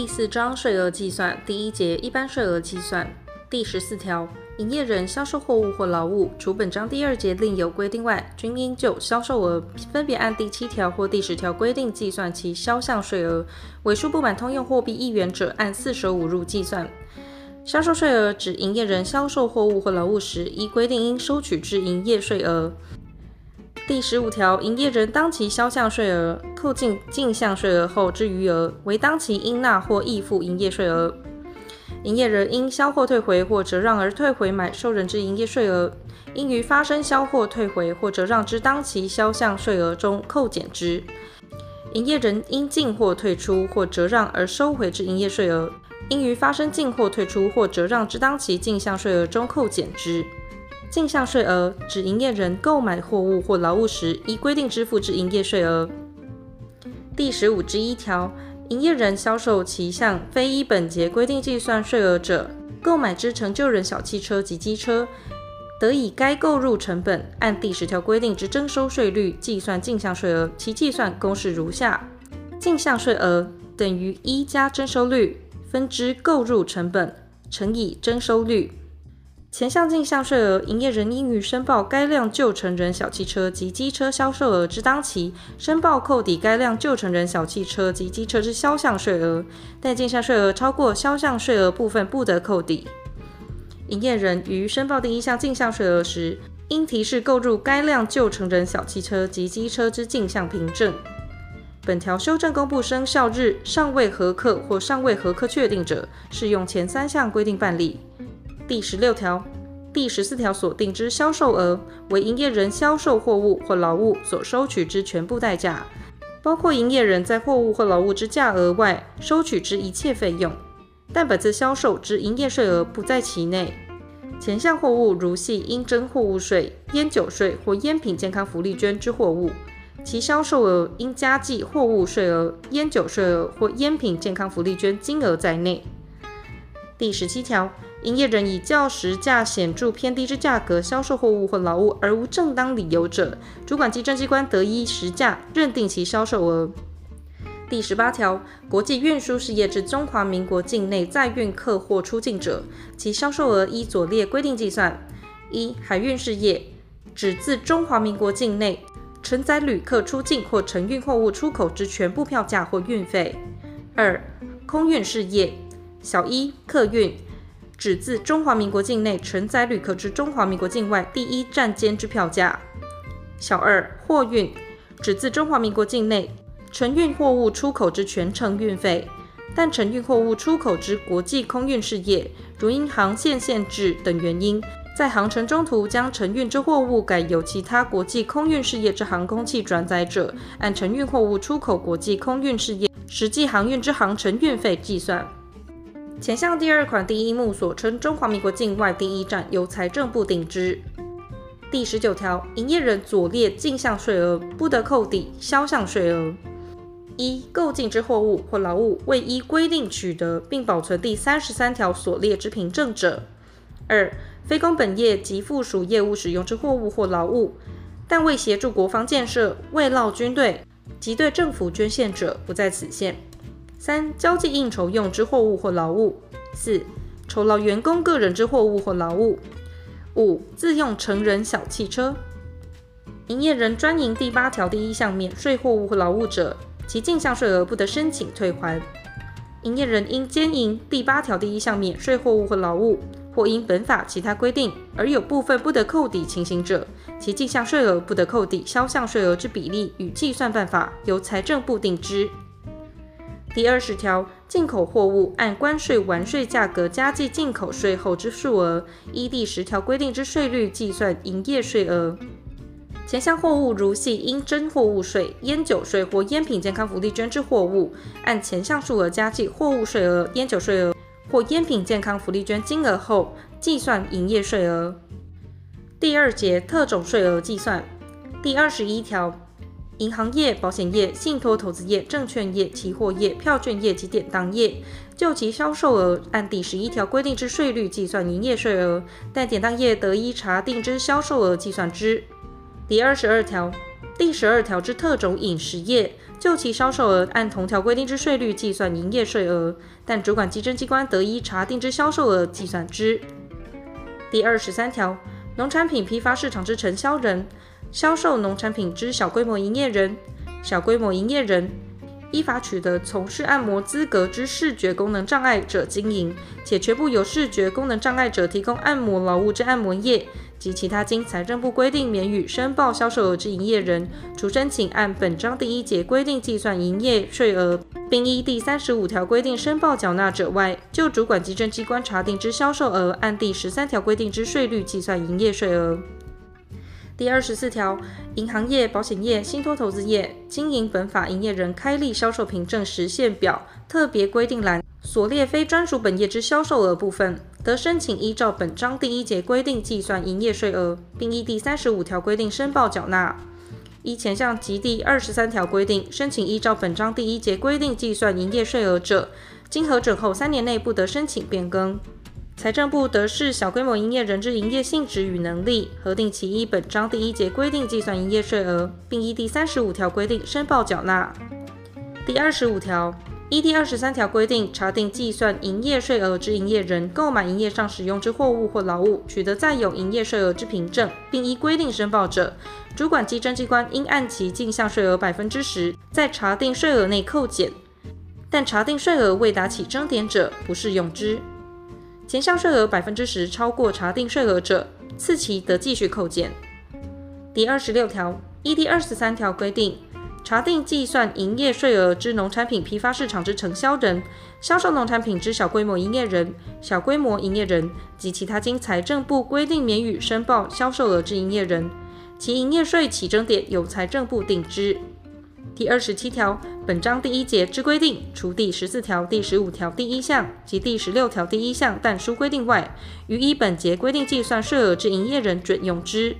第四章税额计算第一节一般税额计算第十四条，营业人销售货物或劳务，除本章第二节另有规定外，均应就销售额分别按第七条或第十条规定计算其销项税额，尾数不满通用货币一元者，按四舍五入计算。销售税额指营业人销售货物或劳务时，依规定应收取之营业税额。第十五条，营业人当期销项税额扣尽进项税额后之余额，为当期应纳或应付营业税额。营业人因销货退回或折让而退回买受人之营业税额，应于发生销货退回或折让之当期销项税额中扣减之。营业人因进货退出或折让而收回之营业税额，应于发生进货退出或折让之当期进项税额中扣减之。进项税额指营业人购买货物或劳务时依规定支付之营业税额。第十五之一条，营业人销售其项非依本节规定计算税额者，购买之成就人小汽车及机车，得以该购入成本按第十条规定之征收税率计算进项税额，其计算公式如下：进项税额等于一加征收率分之购入成本乘以征收率。前项进项税额，营业人应于申报该辆旧成人小汽车及机车销售额之当期，申报扣抵该辆旧成人小汽车及机车之销项税额，但进项税额超过销项税额部分，不得扣抵。营业人于申报第一项进项税额时，应提示购入该辆旧成人小汽车及机车之进项凭证。本条修正公布生效日尚未核客或尚未核客确定者，适用前三项规定办理。第十六条、第十四条所定之销售额，为营业人销售货物或劳务所收取之全部代价，包括营业人在货物或劳务之价额外收取之一切费用，但本次销售之营业税额不在其内。前项货物如系应征货物税、烟酒税或烟品健康福利捐之货物，其销售额应加计货物税额、烟酒税额或烟品健康福利捐金额在内。第十七条。营业人以较实价显著偏低之价格销售货物或劳务而无正当理由者，主管稽征机关得依实价认定其销售额。第十八条，国际运输事业至中华民国境内载运客货出境者，其销售额依左列规定计算：一、海运事业，指自中华民国境内承载旅客出境或承运货物出口之全部票价或运费；二、空运事业，小一、客运。指自中华民国境内承载旅客至中华民国境外第一站间之票价。小二，货运，指自中华民国境内承运货物出口之全程运费，但承运货物出口之国际空运事业，如因航线限制等原因，在航程中途将承运之货物改由其他国际空运事业之航空器转载者，按承运货物出口国际空运事业实际航运之航程运费计算。前项第二款第一目所称中华民国境外第一站，由财政部定之。第十九条，营业人左列进项税额，不得扣抵销项税额：一、购进之货物或劳务未依规定取得并保存第三十三条所列之凭证者；二、非公本业及附属业务使用之货物或劳务，但为协助国防建设、慰劳军队及对政府捐献者，不在此限。三、交际应酬用之货物或劳务；四、酬劳员工个人之货物或劳务；五、自用成人小汽车。营业人专营第八条第一项免税货物或劳务者，其进项税额不得申请退还。营业人因兼营第八条第一项免税货物或劳务，或因本法其他规定而有部分不得扣抵情形者，其进项税额不得扣抵销项税额之比例与计算办法，由财政部定之。第二十条，进口货物按关税完税价格加计进口税后之数额，依第十条规定之税率计算营业税额。前项货物如系应征货物税、烟酒税或烟品健康福利捐之货物，按前项数额加计货物税额、烟酒税额或烟品健康福利捐金额后，计算营业税额。第二节特种税额计算。第二十一条。银行业、保险业、信托投资业、证券业、期货业、票券业及典当业，就其销售额按第十一条规定之税率计算营业税额，但典当业得依查定之销售额计算之。第二十二条，第十二条之特种饮食业，就其销售额按同条规定之税率计算营业税额，但主管稽征机关得依查定之销售额计算之。第二十三条，农产品批发市场之承销人，销售农产品之小规模营业人，小规模营业人。依法取得从事按摩资格之视觉功能障碍者经营，且全部由视觉功能障碍者提供按摩劳务之按摩业及其他经财政部规定免予申报销售额之营业人，除申请按本章第一节规定计算营业税额，并依第三十五条规定申报缴纳者外，就主管稽征机关查定之销售额，按第十三条规定之税率计算营业税额。第二十四条，银行业、保险业、信托投资业经营本法营业人开立销售凭证实现表特别规定栏所列非专属本业之销售额部分，得申请依照本章第一节规定计算营业税额，并依第三十五条规定申报缴纳。依前项及第二十三条规定申请依照本章第一节规定计算营业税额者，经核准后三年内不得申请变更。财政部得视小规模营业人之营业性质与能力，核定其依本章第一节规定计算营业税额，并依第三十五条规定申报缴纳。第二十五条，依第二十三条规定查定计算营业税额之营业人，购买营业上使用之货物或劳务，取得载有营业税额之凭证，并依规定申报者，主管稽征机关应按其进项税额百分之十，在查定税额内扣减，但查定税额未达起征点者，不适用之。前项税额百分之十超过查定税额者，次期得继续扣减。第二十六条，依第二十三条规定，查定计算营业税额之农产品批发市场之承销人、销售农产品之小规模营业人、小规模营业人及其他经财政部规定免予申报销售额之营业人，其营业税起征点由财政部定之。第二十七条，本章第一节之规定，除第十四条、第十五条第一项及第十六条第一项但书规定外，于依本节规定计算税额之营业人准用之。